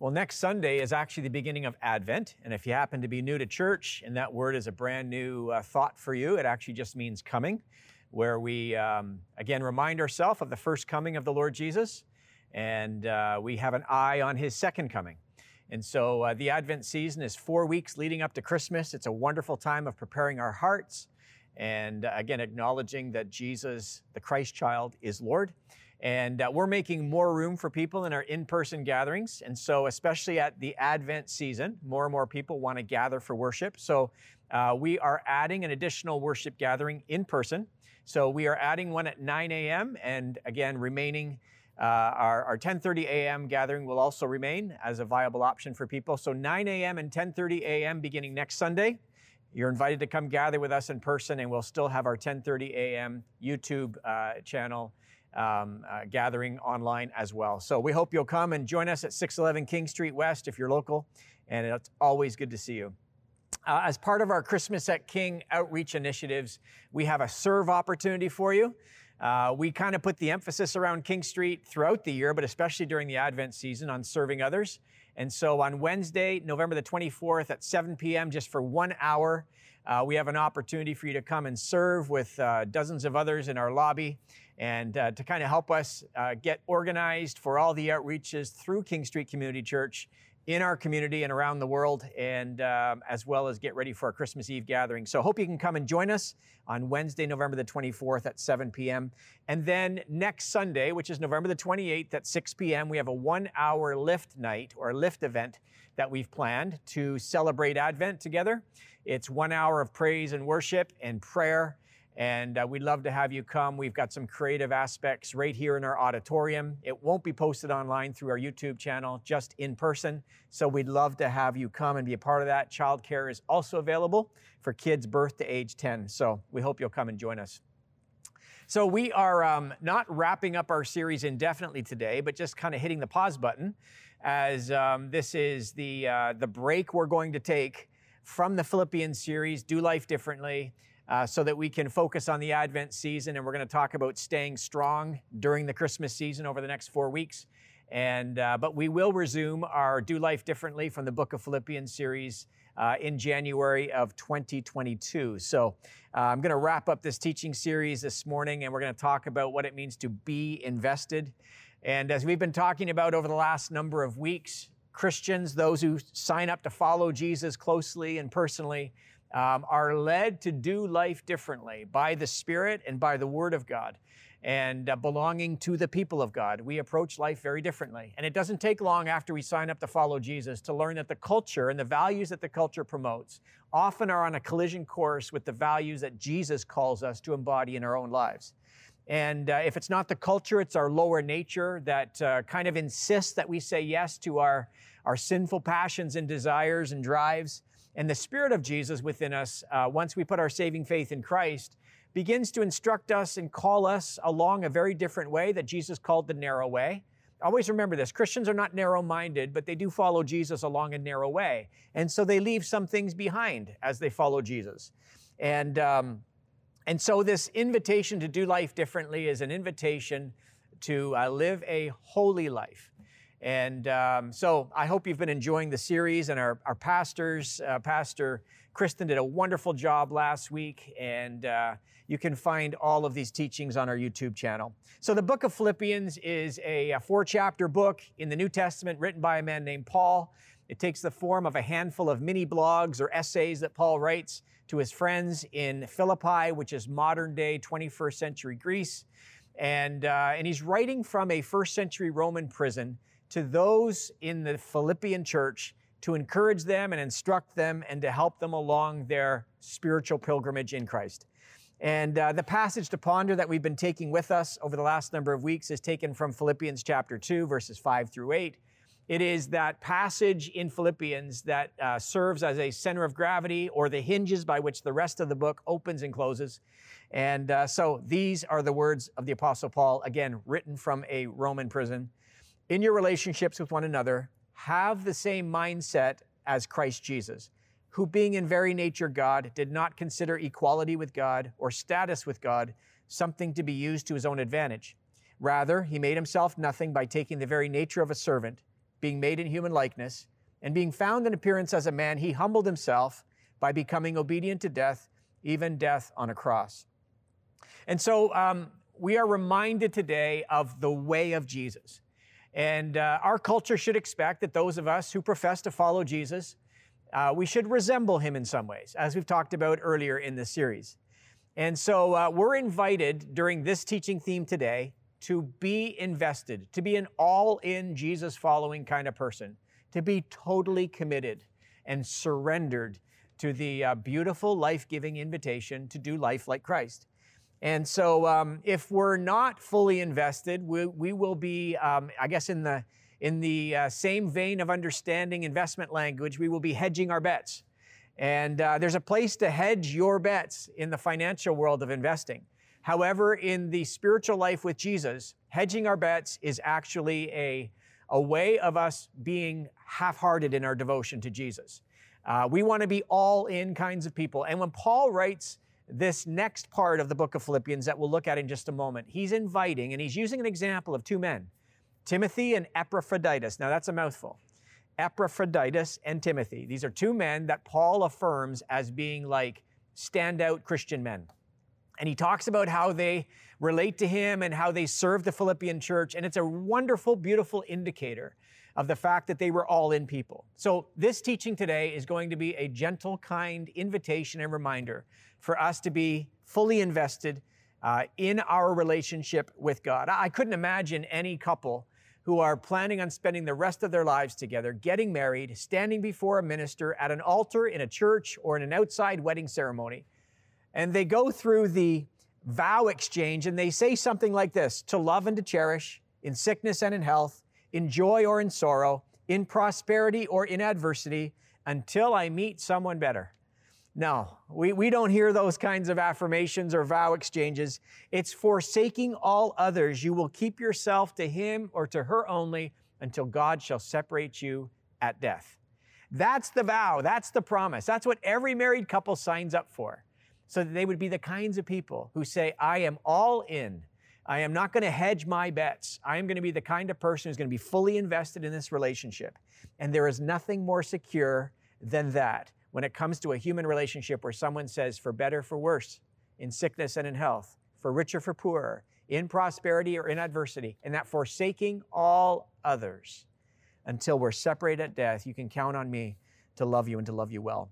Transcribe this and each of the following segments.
Well, next Sunday is actually the beginning of Advent. And if you happen to be new to church and that word is a brand new uh, thought for you, it actually just means coming, where we, um, again, remind ourselves of the first coming of the Lord Jesus. And uh, we have an eye on his second coming. And so uh, the Advent season is four weeks leading up to Christmas. It's a wonderful time of preparing our hearts and uh, again, acknowledging that Jesus, the Christ child, is Lord. And uh, we're making more room for people in our in person gatherings. And so, especially at the Advent season, more and more people want to gather for worship. So, uh, we are adding an additional worship gathering in person. So, we are adding one at 9 a.m. and again, remaining. Uh, our, our 10:30 a.m. gathering will also remain as a viable option for people. So 9 a.m. and 10:30 a.m. beginning next Sunday. You're invited to come gather with us in person, and we'll still have our 10:30 a.m. YouTube uh, channel um, uh, gathering online as well. So we hope you'll come and join us at 611 King Street West if you're local, and it's always good to see you. Uh, as part of our Christmas at King outreach initiatives, we have a serve opportunity for you. Uh, we kind of put the emphasis around King Street throughout the year, but especially during the Advent season on serving others. And so on Wednesday, November the 24th at 7 p.m., just for one hour, uh, we have an opportunity for you to come and serve with uh, dozens of others in our lobby and uh, to kind of help us uh, get organized for all the outreaches through King Street Community Church in our community and around the world, and um, as well as get ready for our Christmas Eve gathering. So, hope you can come and join us on Wednesday, November the 24th at 7 p.m. And then next Sunday, which is November the 28th at 6 p.m., we have a one hour lift night or lift event that we've planned to celebrate Advent together. It's one hour of praise and worship and prayer and uh, we'd love to have you come. We've got some creative aspects right here in our auditorium. It won't be posted online through our YouTube channel, just in person. So we'd love to have you come and be a part of that. Childcare is also available for kids birth to age 10. So we hope you'll come and join us. So we are um, not wrapping up our series indefinitely today, but just kind of hitting the pause button as um, this is the, uh, the break we're going to take from the Philippians series, Do Life Differently uh, so that we can focus on the Advent season. And we're going to talk about staying strong during the Christmas season over the next four weeks. And uh, but we will resume our Do Life Differently from the Book of Philippians series uh, in January of 2022. So uh, I'm going to wrap up this teaching series this morning, and we're going to talk about what it means to be invested. And as we've been talking about over the last number of weeks, Christians, those who sign up to follow Jesus closely and personally, um, are led to do life differently by the Spirit and by the Word of God and uh, belonging to the people of God. We approach life very differently. And it doesn't take long after we sign up to follow Jesus to learn that the culture and the values that the culture promotes often are on a collision course with the values that Jesus calls us to embody in our own lives. And uh, if it's not the culture, it's our lower nature that uh, kind of insists that we say yes to our, our sinful passions and desires and drives. And the Spirit of Jesus within us, uh, once we put our saving faith in Christ, begins to instruct us and call us along a very different way that Jesus called the narrow way. Always remember this Christians are not narrow minded, but they do follow Jesus along a narrow way. And so they leave some things behind as they follow Jesus. And, um, and so this invitation to do life differently is an invitation to uh, live a holy life. And um, so I hope you've been enjoying the series, and our, our pastors, uh, Pastor Kristen did a wonderful job last week, and uh, you can find all of these teachings on our YouTube channel. So the book of Philippians is a, a four chapter book in the New Testament written by a man named Paul. It takes the form of a handful of mini blogs or essays that Paul writes to his friends in Philippi, which is modern day 21st century Greece. And, uh, and he's writing from a first century Roman prison to those in the Philippian church to encourage them and instruct them and to help them along their spiritual pilgrimage in Christ. And uh, the passage to ponder that we've been taking with us over the last number of weeks is taken from Philippians chapter 2, verses 5 through 8. It is that passage in Philippians that uh, serves as a center of gravity or the hinges by which the rest of the book opens and closes. And uh, so these are the words of the Apostle Paul, again, written from a Roman prison in your relationships with one another, have the same mindset as Christ Jesus, who, being in very nature God, did not consider equality with God or status with God something to be used to his own advantage. Rather, he made himself nothing by taking the very nature of a servant, being made in human likeness, and being found in appearance as a man, he humbled himself by becoming obedient to death, even death on a cross. And so um, we are reminded today of the way of Jesus. And uh, our culture should expect that those of us who profess to follow Jesus, uh, we should resemble him in some ways, as we've talked about earlier in this series. And so uh, we're invited during this teaching theme today to be invested, to be an all in Jesus following kind of person, to be totally committed and surrendered to the uh, beautiful, life giving invitation to do life like Christ. And so, um, if we're not fully invested, we, we will be, um, I guess, in the in the uh, same vein of understanding investment language, we will be hedging our bets. And uh, there's a place to hedge your bets in the financial world of investing. However, in the spiritual life with Jesus, hedging our bets is actually a, a way of us being half hearted in our devotion to Jesus. Uh, we want to be all in kinds of people. And when Paul writes this next part of the book of Philippians that we'll look at in just a moment, he's inviting and he's using an example of two men, Timothy and Epaphroditus. Now that's a mouthful. Epaphroditus and Timothy. These are two men that Paul affirms as being like standout Christian men. And he talks about how they relate to him and how they serve the Philippian church. And it's a wonderful, beautiful indicator of the fact that they were all in people. So, this teaching today is going to be a gentle, kind invitation and reminder for us to be fully invested uh, in our relationship with God. I couldn't imagine any couple who are planning on spending the rest of their lives together, getting married, standing before a minister at an altar in a church or in an outside wedding ceremony, and they go through the vow exchange and they say something like this to love and to cherish in sickness and in health in joy or in sorrow, in prosperity or in adversity, until I meet someone better. No, we, we don't hear those kinds of affirmations or vow exchanges. It's forsaking all others. You will keep yourself to him or to her only until God shall separate you at death. That's the vow. That's the promise. That's what every married couple signs up for. So that they would be the kinds of people who say, I am all in I am not going to hedge my bets. I am going to be the kind of person who's going to be fully invested in this relationship. And there is nothing more secure than that when it comes to a human relationship where someone says, for better, for worse, in sickness and in health, for richer, for poorer, in prosperity or in adversity, and that forsaking all others until we're separated at death, you can count on me to love you and to love you well.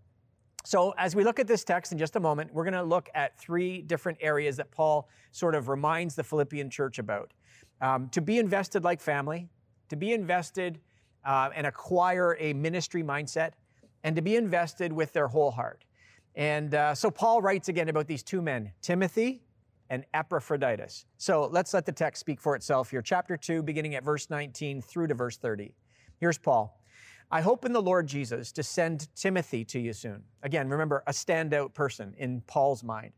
So, as we look at this text in just a moment, we're going to look at three different areas that Paul sort of reminds the Philippian church about. Um, to be invested like family, to be invested uh, and acquire a ministry mindset, and to be invested with their whole heart. And uh, so, Paul writes again about these two men, Timothy and Epaphroditus. So, let's let the text speak for itself here. Chapter 2, beginning at verse 19 through to verse 30. Here's Paul. I hope in the Lord Jesus to send Timothy to you soon. Again, remember, a standout person in Paul's mind.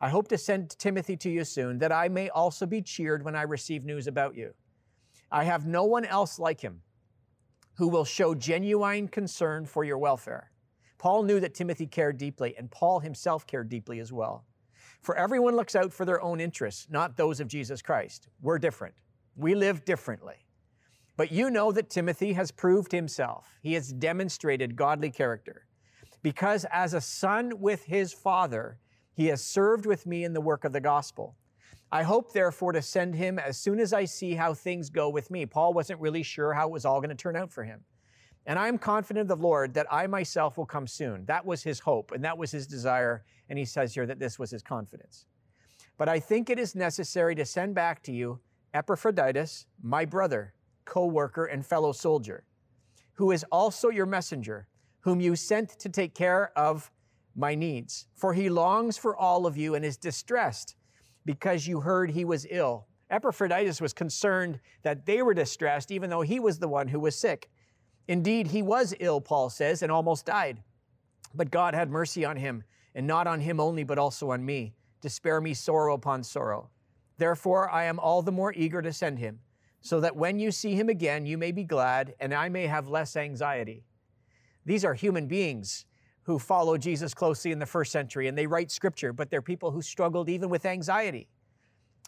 I hope to send Timothy to you soon, that I may also be cheered when I receive news about you. I have no one else like him who will show genuine concern for your welfare. Paul knew that Timothy cared deeply, and Paul himself cared deeply as well. For everyone looks out for their own interests, not those of Jesus Christ. We're different. We live differently. But you know that Timothy has proved himself. He has demonstrated godly character. Because as a son with his father, he has served with me in the work of the gospel. I hope, therefore, to send him as soon as I see how things go with me. Paul wasn't really sure how it was all going to turn out for him. And I am confident of the Lord that I myself will come soon. That was his hope and that was his desire. And he says here that this was his confidence. But I think it is necessary to send back to you Epaphroditus, my brother co worker, and fellow soldier, who is also your messenger, whom you sent to take care of my needs. For he longs for all of you and is distressed because you heard he was ill. Epaphroditus was concerned that they were distressed, even though he was the one who was sick. Indeed, he was ill, Paul says, and almost died. But God had mercy on him, and not on him only, but also on me, to spare me sorrow upon sorrow. Therefore, I am all the more eager to send him so that when you see him again, you may be glad and I may have less anxiety. These are human beings who follow Jesus closely in the first century and they write scripture, but they're people who struggled even with anxiety.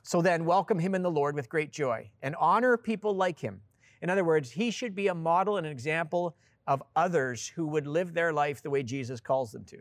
So then, welcome him in the Lord with great joy and honor people like him In other words, he should be a model and an example of others who would live their life the way Jesus calls them to.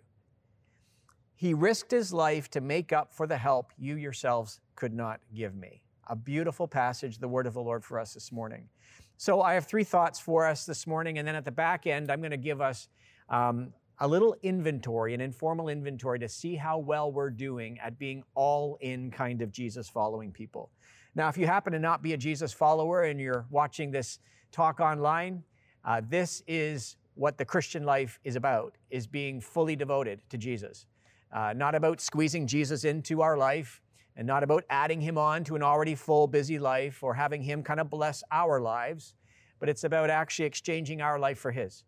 He risked his life to make up for the help you yourselves could not give me. A beautiful passage, the word of the Lord for us this morning. So I have three thoughts for us this morning, and then at the back end, I'm going to give us um, a little inventory, an informal inventory to see how well we're doing at being all in kind of Jesus following people. Now, if you happen to not be a Jesus follower and you're watching this talk online, uh, this is what the Christian life is about, is being fully devoted to Jesus. Uh, not about squeezing Jesus into our life and not about adding him on to an already full, busy life or having him kind of bless our lives, but it's about actually exchanging our life for his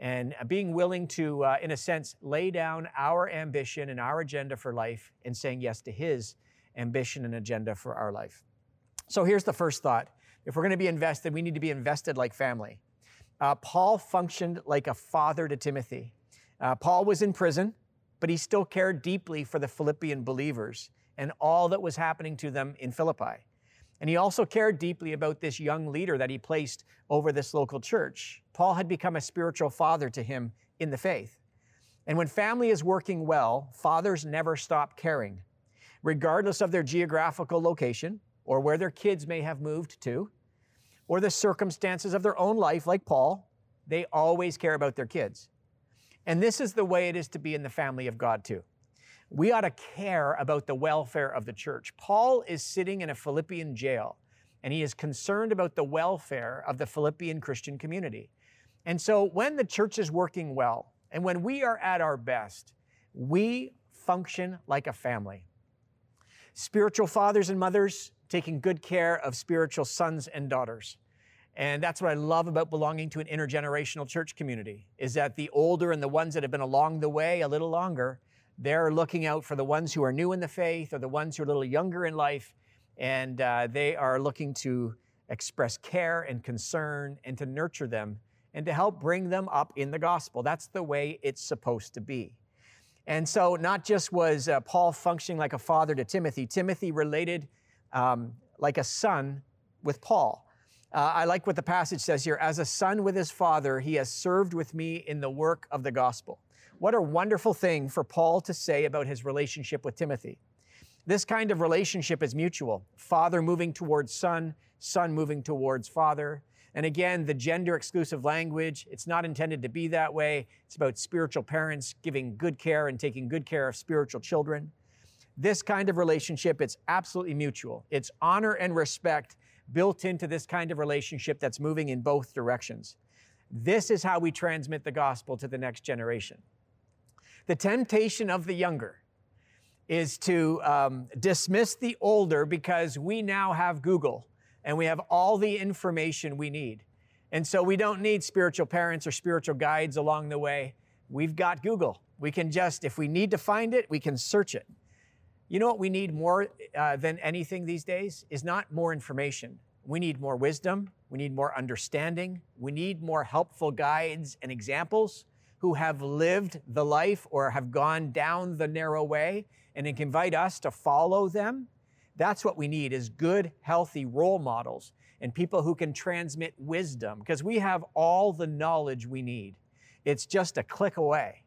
and being willing to, uh, in a sense, lay down our ambition and our agenda for life and saying yes to his ambition and agenda for our life. So here's the first thought. If we're going to be invested, we need to be invested like family. Uh, Paul functioned like a father to Timothy. Uh, Paul was in prison, but he still cared deeply for the Philippian believers and all that was happening to them in Philippi. And he also cared deeply about this young leader that he placed over this local church. Paul had become a spiritual father to him in the faith. And when family is working well, fathers never stop caring, regardless of their geographical location or where their kids may have moved to, or the circumstances of their own life, like Paul. They always care about their kids. And this is the way it is to be in the family of God, too we ought to care about the welfare of the church. Paul is sitting in a Philippian jail, and he is concerned about the welfare of the Philippian Christian community. And so when the church is working well, and when we are at our best, we function like a family. Spiritual fathers and mothers taking good care of spiritual sons and daughters. And that's what I love about belonging to an intergenerational church community is that the older and the ones that have been along the way a little longer they're looking out for the ones who are new in the faith or the ones who are a little younger in life, and uh, they are looking to express care and concern and to nurture them and to help bring them up in the gospel. That's the way it's supposed to be. And so, not just was uh, Paul functioning like a father to Timothy, Timothy related um, like a son with Paul. Uh, I like what the passage says here. As a son with his father, he has served with me in the work of the gospel. What a wonderful thing for Paul to say about his relationship with Timothy. This kind of relationship is mutual father moving towards son, son moving towards father. And again, the gender exclusive language, it's not intended to be that way. It's about spiritual parents giving good care and taking good care of spiritual children. This kind of relationship, it's absolutely mutual. It's honor and respect built into this kind of relationship that's moving in both directions. This is how we transmit the gospel to the next generation. The temptation of the younger is to um, dismiss the older because we now have Google and we have all the information we need. And so we don't need spiritual parents or spiritual guides along the way. We've got Google. We can just, if we need to find it, we can search it. You know what we need more uh, than anything these days is not more information. We need more wisdom. We need more understanding. We need more helpful guides and examples who have lived the life or have gone down the narrow way and invite us to follow them. That's what we need is good, healthy role models and people who can transmit wisdom because we have all the knowledge we need. It's just a click away.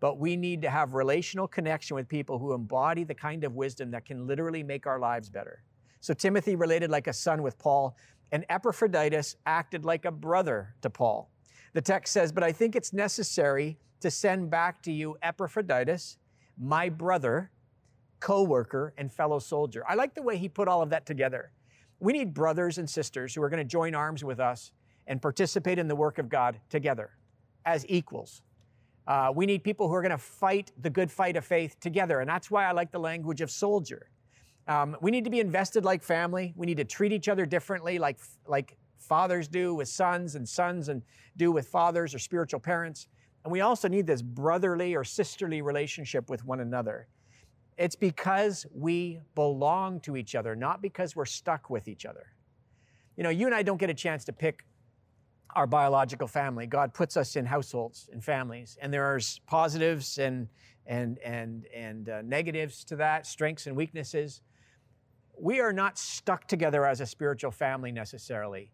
But we need to have relational connection with people who embody the kind of wisdom that can literally make our lives better. So Timothy related like a son with Paul, and Epaphroditus acted like a brother to Paul. The text says, But I think it's necessary to send back to you Epaphroditus, my brother, co worker, and fellow soldier. I like the way he put all of that together. We need brothers and sisters who are going to join arms with us and participate in the work of God together as equals. Uh, we need people who are going to fight the good fight of faith together. And that's why I like the language of soldier. Um, we need to be invested like family. We need to treat each other differently, like, like fathers do with sons and sons and do with fathers or spiritual parents. And we also need this brotherly or sisterly relationship with one another. It's because we belong to each other, not because we're stuck with each other. You know, you and I don't get a chance to pick our biological family. God puts us in households and families, and there are positives and and and and uh, negatives to that, strengths and weaknesses. We are not stuck together as a spiritual family necessarily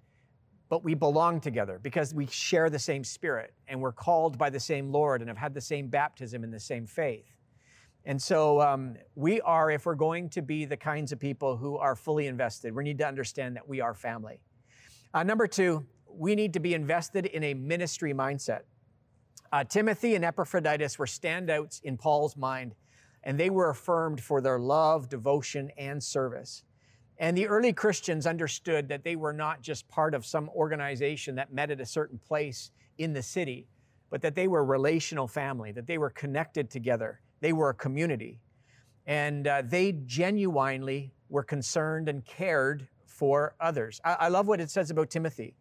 but we belong together because we share the same spirit and we're called by the same Lord and have had the same baptism in the same faith. And so um, we are, if we're going to be the kinds of people who are fully invested, we need to understand that we are family. Uh, number two, we need to be invested in a ministry mindset. Uh, Timothy and Epaphroditus were standouts in Paul's mind, and they were affirmed for their love, devotion, and service. And the early Christians understood that they were not just part of some organization that met at a certain place in the city, but that they were relational family, that they were connected together, they were a community. And uh, they genuinely were concerned and cared for others. I, I love what it says about Timothy.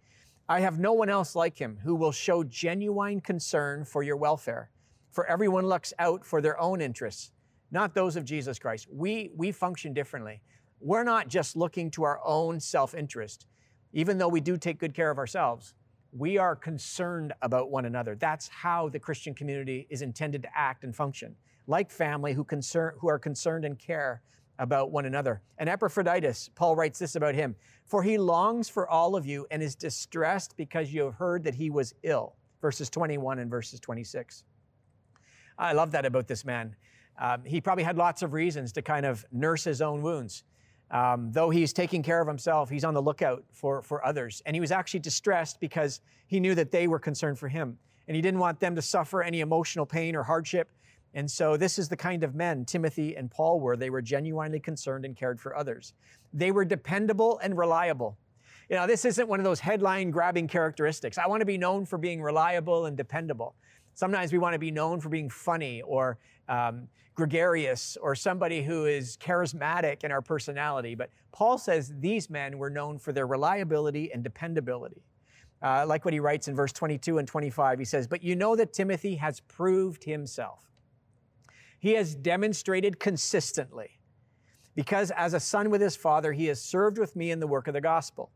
I have no one else like him who will show genuine concern for your welfare. For everyone looks out for their own interests, not those of Jesus Christ. We, we function differently. We're not just looking to our own self interest, even though we do take good care of ourselves. We are concerned about one another. That's how the Christian community is intended to act and function, like family who, concern, who are concerned and care about one another. And Epaphroditus, Paul writes this about him For he longs for all of you and is distressed because you have heard that he was ill. Verses 21 and verses 26. I love that about this man. Um, he probably had lots of reasons to kind of nurse his own wounds. Um, though he's taking care of himself, he's on the lookout for, for others. And he was actually distressed because he knew that they were concerned for him. And he didn't want them to suffer any emotional pain or hardship. And so, this is the kind of men Timothy and Paul were. They were genuinely concerned and cared for others. They were dependable and reliable. You know, this isn't one of those headline grabbing characteristics. I want to be known for being reliable and dependable. Sometimes we want to be known for being funny or um, gregarious or somebody who is charismatic in our personality. But Paul says these men were known for their reliability and dependability. Uh, like what he writes in verse 22 and 25, he says, But you know that Timothy has proved himself. He has demonstrated consistently, because as a son with his father, he has served with me in the work of the gospel.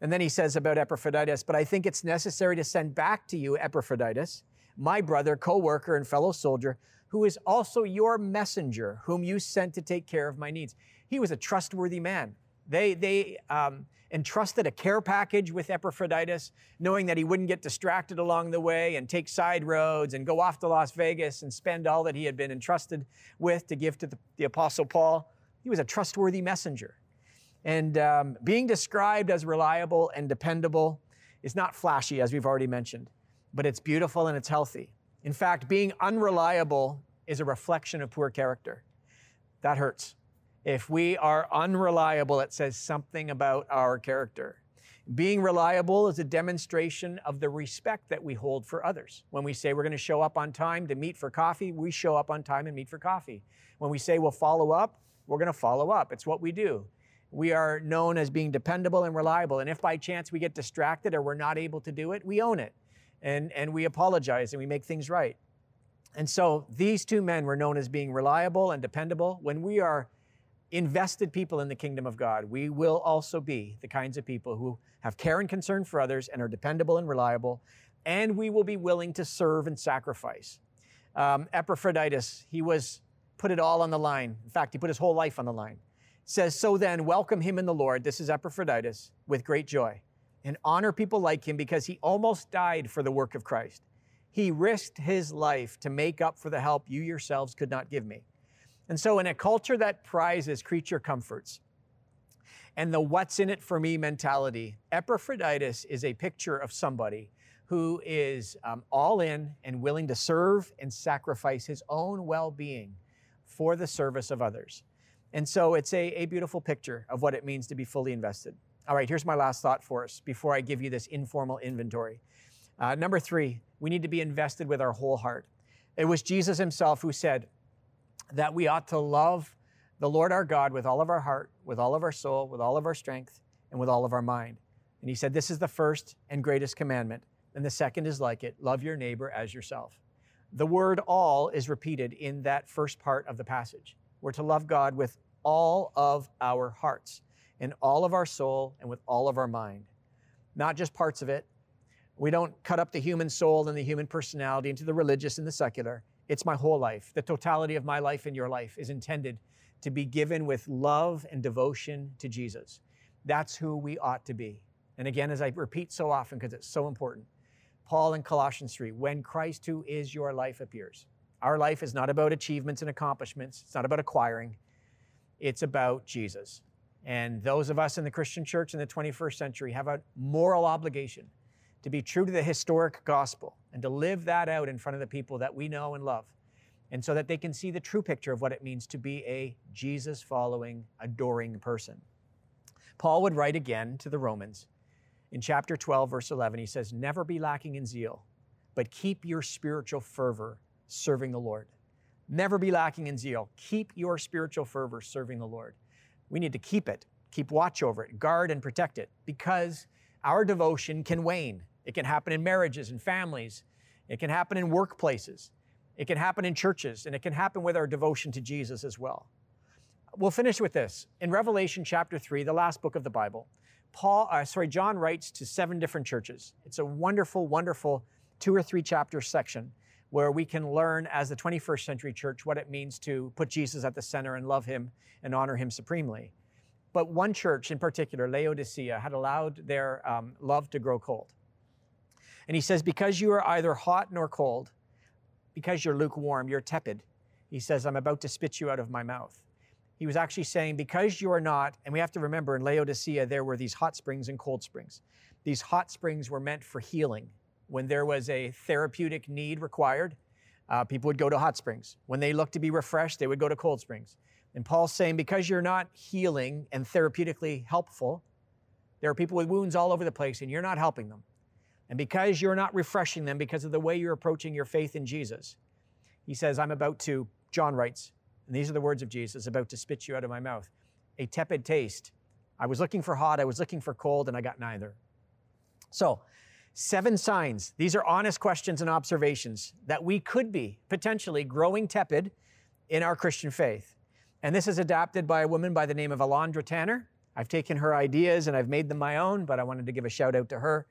And then he says about Epaphroditus, But I think it's necessary to send back to you Epaphroditus, my brother, co worker, and fellow soldier who is also your messenger, whom you sent to take care of my needs. He was a trustworthy man. They, they um, entrusted a care package with Epaphroditus, knowing that he wouldn't get distracted along the way and take side roads and go off to Las Vegas and spend all that he had been entrusted with to give to the, the Apostle Paul. He was a trustworthy messenger. And um, being described as reliable and dependable is not flashy, as we've already mentioned, but it's beautiful and it's healthy. In fact, being unreliable is a reflection of poor character. That hurts. If we are unreliable, it says something about our character. Being reliable is a demonstration of the respect that we hold for others. When we say we're going to show up on time to meet for coffee, we show up on time and meet for coffee. When we say we'll follow up, we're going to follow up. It's what we do. We are known as being dependable and reliable. And if by chance we get distracted or we're not able to do it, we own it and, and we apologize and we make things right. And so these two men were known as being reliable and dependable. When we are invested people in the kingdom of God, we will also be the kinds of people who have care and concern for others and are dependable and reliable, and we will be willing to serve and sacrifice. Um, Epaphroditus, he was put it all on the line. In fact, he put his whole life on the line. Says, So then, welcome him in the Lord. This is Epaphroditus with great joy and honor people like him because he almost died for the work of Christ. He risked his life to make up for the help you yourselves could not give me. And so, in a culture that prizes creature comforts and the what's in it for me mentality, Epaphroditus is a picture of somebody who is um, all in and willing to serve and sacrifice his own well being for the service of others. And so, it's a, a beautiful picture of what it means to be fully invested. All right, here's my last thought for us before I give you this informal inventory. Uh, number three, we need to be invested with our whole heart. It was Jesus himself who said that we ought to love the Lord our God with all of our heart, with all of our soul, with all of our strength, and with all of our mind. And he said, This is the first and greatest commandment. And the second is like it love your neighbor as yourself. The word all is repeated in that first part of the passage. We're to love God with all of our hearts in all of our soul and with all of our mind, not just parts of it. We don't cut up the human soul and the human personality into the religious and the secular. It's my whole life. The totality of my life and your life is intended to be given with love and devotion to Jesus. That's who we ought to be. And again, as I repeat so often because it's so important, Paul in Colossians 3 when Christ, who is your life, appears. Our life is not about achievements and accomplishments, it's not about acquiring, it's about Jesus. And those of us in the Christian church in the 21st century have a moral obligation to be true to the historic gospel and to live that out in front of the people that we know and love. And so that they can see the true picture of what it means to be a Jesus following, adoring person. Paul would write again to the Romans in chapter 12, verse 11. He says, Never be lacking in zeal, but keep your spiritual fervor serving the Lord. Never be lacking in zeal. Keep your spiritual fervor serving the Lord. We need to keep it, keep watch over it, guard and protect it, because our devotion can wane. It can happen in marriages and families, it can happen in workplaces, it can happen in churches, and it can happen with our devotion to Jesus as well. We'll finish with this. In Revelation chapter 3, the last book of the Bible, Paul, uh, sorry, John writes to seven different churches. It's a wonderful, wonderful two or three chapter section where we can learn as the 21st century church what it means to put Jesus at the center and love him and honor him supremely. But one church in particular, Laodicea, had allowed their um, love to grow cold. And he says, Because you are either hot nor cold, because you're lukewarm, you're tepid, he says, I'm about to spit you out of my mouth. He was actually saying, Because you are not, and we have to remember in Laodicea, there were these hot springs and cold springs. These hot springs were meant for healing when there was a therapeutic need required, uh, people would go to hot springs. When they looked to be refreshed, they would go to cold springs. And Paul's saying, because you're not healing and therapeutically helpful, there are people with wounds all over the place and you're not helping them. And because you're not refreshing them because of the way you're approaching your faith in Jesus, he says, I'm about to, John writes, and these are the words of Jesus, about to spit you out of my mouth. A tepid taste. I was looking for hot, I was looking for cold, and I got neither. So, Seven signs. These are honest questions and observations that we could be potentially growing tepid in our Christian faith. And this is adapted by a woman by the name of Alondra Tanner. I've taken her ideas and I've made them my own, but I wanted to give a shout out to her.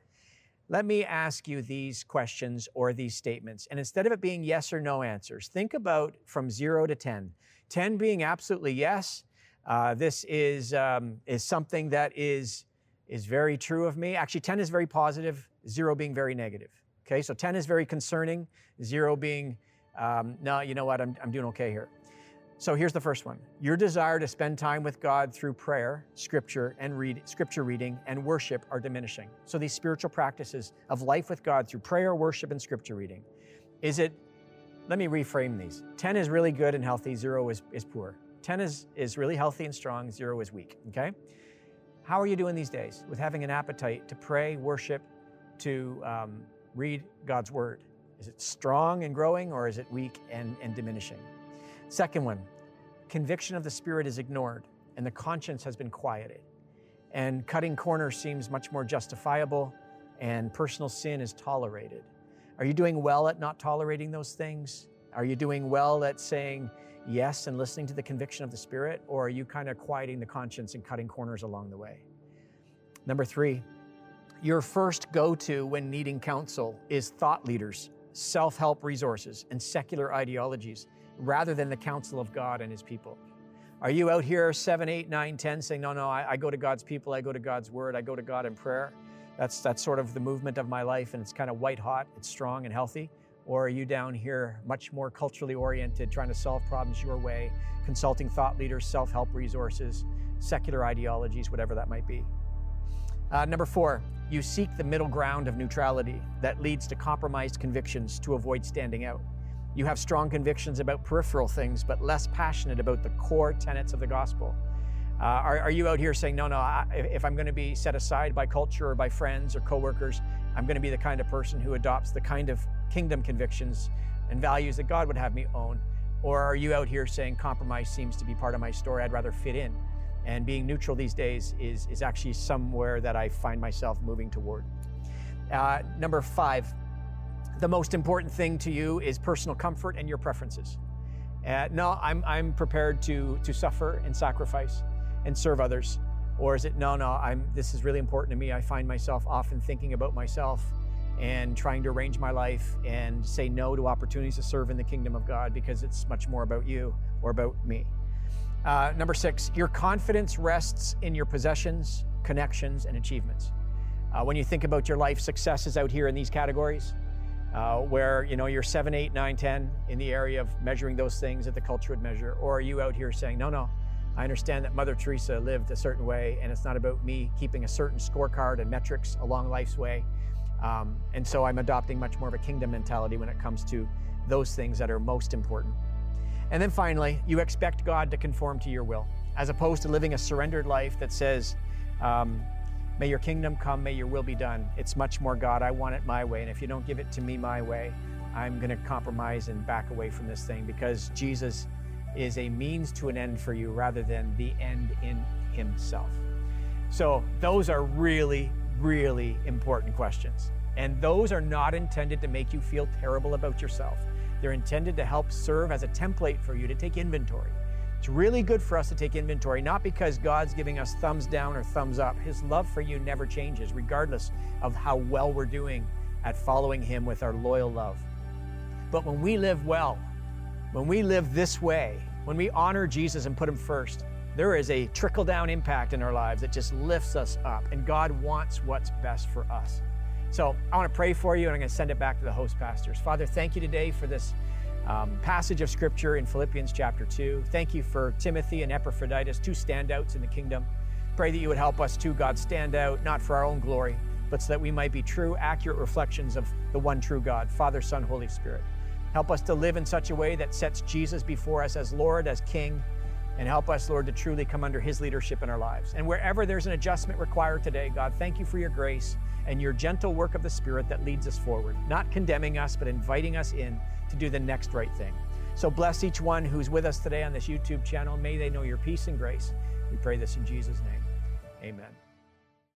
Let me ask you these questions or these statements. And instead of it being yes or no answers, think about from zero to 10. 10 being absolutely yes. Uh, this is, um, is something that is, is very true of me. Actually, 10 is very positive zero being very negative. Okay, so 10 is very concerning, zero being, um, no, you know what, I'm, I'm doing okay here. So here's the first one. Your desire to spend time with God through prayer, scripture, and read scripture reading and worship are diminishing. So these spiritual practices of life with God through prayer, worship, and scripture reading. Is it, let me reframe these. 10 is really good and healthy, zero is, is poor. 10 is, is really healthy and strong, zero is weak. Okay? How are you doing these days with having an appetite to pray, worship, to um, read God's Word? Is it strong and growing or is it weak and, and diminishing? Second one, conviction of the Spirit is ignored and the conscience has been quieted. And cutting corners seems much more justifiable and personal sin is tolerated. Are you doing well at not tolerating those things? Are you doing well at saying yes and listening to the conviction of the Spirit? Or are you kind of quieting the conscience and cutting corners along the way? Number three, your first go to when needing counsel is thought leaders, self help resources, and secular ideologies rather than the counsel of God and His people. Are you out here 7, 8, 9, 10 saying, No, no, I, I go to God's people, I go to God's word, I go to God in prayer? That's, that's sort of the movement of my life, and it's kind of white hot, it's strong and healthy. Or are you down here much more culturally oriented, trying to solve problems your way, consulting thought leaders, self help resources, secular ideologies, whatever that might be? Uh, number four, you seek the middle ground of neutrality that leads to compromised convictions to avoid standing out. You have strong convictions about peripheral things, but less passionate about the core tenets of the gospel. Uh, are, are, you out here saying, no, no, I, if I'm going to be set aside by culture or by friends or coworkers, I'm going to be the kind of person who adopts the kind of kingdom convictions and values that God would have me own? Or are you out here saying compromise seems to be part of my story? I'd rather fit in. And being neutral these days is, is actually somewhere that I find myself moving toward. Uh, number five, the most important thing to you is personal comfort and your preferences. Uh, no, I'm, I'm prepared to, to suffer and sacrifice and serve others. Or is it, no, no, I'm, this is really important to me. I find myself often thinking about myself and trying to arrange my life and say no to opportunities to serve in the kingdom of God because it's much more about you or about me. Uh, number six, your confidence rests in your possessions, connections, and achievements. Uh, when you think about your life successes out here in these categories, uh, where you know you're seven, eight, nine, ten in the area of measuring those things that the culture would measure, or are you out here saying, no, no, I understand that Mother Teresa lived a certain way, and it's not about me keeping a certain scorecard and metrics along life's way. Um, and so I'm adopting much more of a kingdom mentality when it comes to those things that are most important. And then finally, you expect God to conform to your will, as opposed to living a surrendered life that says, um, May your kingdom come, may your will be done. It's much more God, I want it my way. And if you don't give it to me my way, I'm going to compromise and back away from this thing because Jesus is a means to an end for you rather than the end in himself. So, those are really, really important questions. And those are not intended to make you feel terrible about yourself. They're intended to help serve as a template for you to take inventory. It's really good for us to take inventory, not because God's giving us thumbs down or thumbs up. His love for you never changes, regardless of how well we're doing at following Him with our loyal love. But when we live well, when we live this way, when we honor Jesus and put Him first, there is a trickle down impact in our lives that just lifts us up. And God wants what's best for us. So I want to pray for you and I'm going to send it back to the host pastors. Father, thank you today for this um, passage of scripture in Philippians chapter 2. Thank you for Timothy and Epaphroditus, two standouts in the kingdom. Pray that you would help us too, God, stand out, not for our own glory, but so that we might be true, accurate reflections of the one true God, Father, Son, Holy Spirit. Help us to live in such a way that sets Jesus before us as Lord, as King, and help us, Lord, to truly come under His leadership in our lives. And wherever there's an adjustment required today, God, thank you for your grace and your gentle work of the Spirit that leads us forward, not condemning us, but inviting us in to do the next right thing. So bless each one who's with us today on this YouTube channel. May they know your peace and grace. We pray this in Jesus' name. Amen.